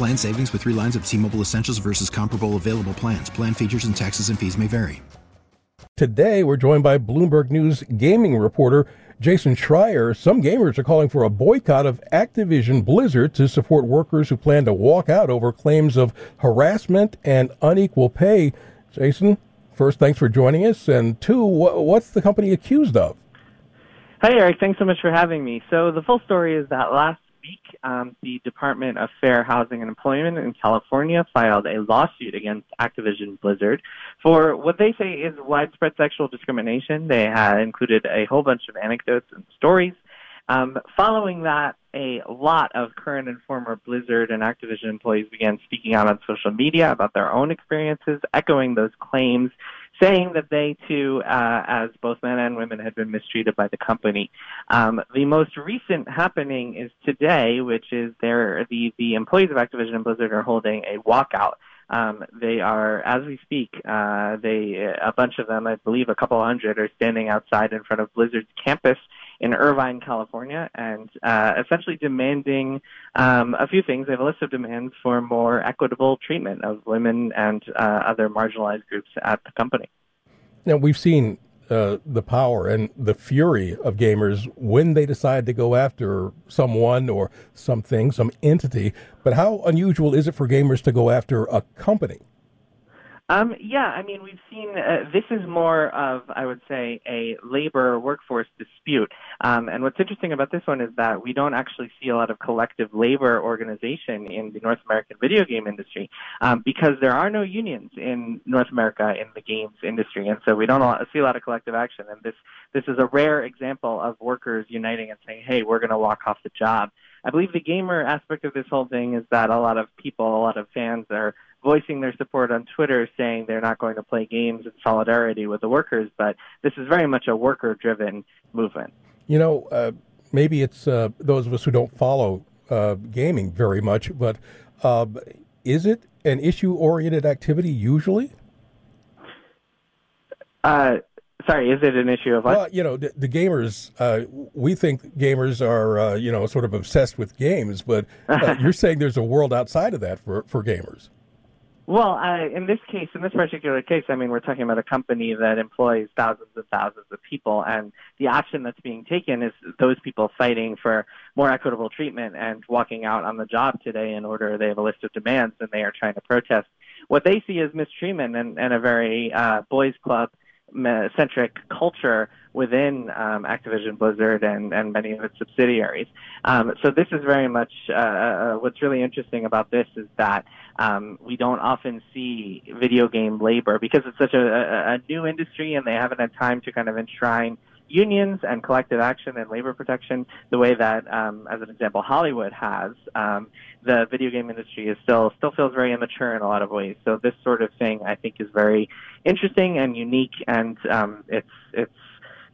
Plan savings with three lines of T Mobile Essentials versus comparable available plans. Plan features and taxes and fees may vary. Today, we're joined by Bloomberg News gaming reporter Jason Schreier. Some gamers are calling for a boycott of Activision Blizzard to support workers who plan to walk out over claims of harassment and unequal pay. Jason, first, thanks for joining us. And two, what's the company accused of? Hi, Eric. Thanks so much for having me. So, the full story is that last week, um, the Department of Fair Housing and Employment in California filed a lawsuit against Activision Blizzard for what they say is widespread sexual discrimination. They had included a whole bunch of anecdotes and stories. Um, following that, a lot of current and former Blizzard and Activision employees began speaking out on social media about their own experiences, echoing those claims saying that they too, uh, as both men and women, had been mistreated by the company. Um, the most recent happening is today, which is there the the employees of Activision and Blizzard are holding a walkout. Um, they are, as we speak, uh, they a bunch of them, I believe, a couple hundred, are standing outside in front of Blizzard's campus in Irvine, California, and uh, essentially demanding um, a few things. They have a list of demands for more equitable treatment of women and uh, other marginalized groups at the company. Now, we've seen uh, the power and the fury of gamers when they decide to go after someone or something, some entity. But how unusual is it for gamers to go after a company? Um, yeah, I mean, we've seen uh, this is more of, I would say, a labor workforce dispute. Um, and what's interesting about this one is that we don't actually see a lot of collective labor organization in the North American video game industry um, because there are no unions in North America in the games industry, and so we don't see a lot of collective action. And this this is a rare example of workers uniting and saying, "Hey, we're going to walk off the job." I believe the gamer aspect of this whole thing is that a lot of people, a lot of fans are voicing their support on Twitter saying they're not going to play games in solidarity with the workers, but this is very much a worker driven movement. You know, uh, maybe it's uh, those of us who don't follow uh, gaming very much, but uh, is it an issue oriented activity usually? Uh, sorry, is it an issue of what? Well, you know, the, the gamers, uh, we think gamers are, you know, sort of obsessed with games, but you're saying there's a world outside of that for, for gamers. Well, uh, in this case, in this particular case, I mean, we're talking about a company that employs thousands and thousands of people, and the action that's being taken is those people fighting for more equitable treatment and walking out on the job today in order they have a list of demands and they are trying to protest. What they see as mistreatment and, and a very uh, boys club centric culture within um, Activision Blizzard and, and many of its subsidiaries. Um, so this is very much uh, uh, what's really interesting about this is that um, we don't often see video game labor because it's such a, a, a new industry and they haven't had time to kind of enshrine unions and collective action and labor protection the way that, um, as an example, Hollywood has. Um, the video game industry is still still feels very immature in a lot of ways. So this sort of thing, I think, is very interesting and unique, and um, it's it's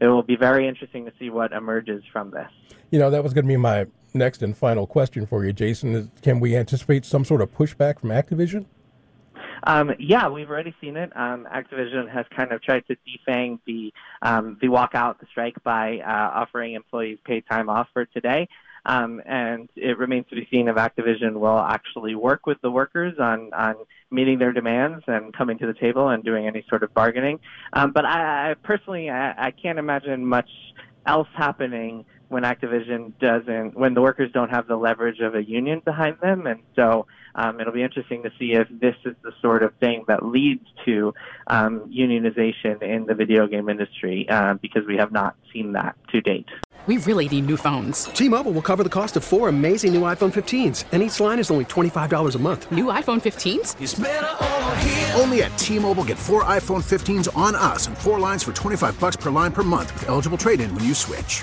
it will be very interesting to see what emerges from this. You know, that was going to be my next and final question for you, Jason. Can we anticipate some sort of pushback from Activision? Um, yeah, we've already seen it. Um, Activision has kind of tried to defang the um, the walkout, the strike by uh, offering employees paid time off for today. Um, and it remains to be seen if Activision will actually work with the workers on, on meeting their demands and coming to the table and doing any sort of bargaining. Um, but I, I personally, I, I can't imagine much else happening when Activision doesn't, when the workers don't have the leverage of a union behind them. And so um, it'll be interesting to see if this is the sort of thing that leads to um, unionization in the video game industry, uh, because we have not seen that to date. We really need new phones. T-Mobile will cover the cost of four amazing new iPhone 15s, and each line is only $25 a month. New iPhone 15s? Only at T-Mobile get four iPhone 15s on us and four lines for 25 bucks per line per month with eligible trade-in when you switch.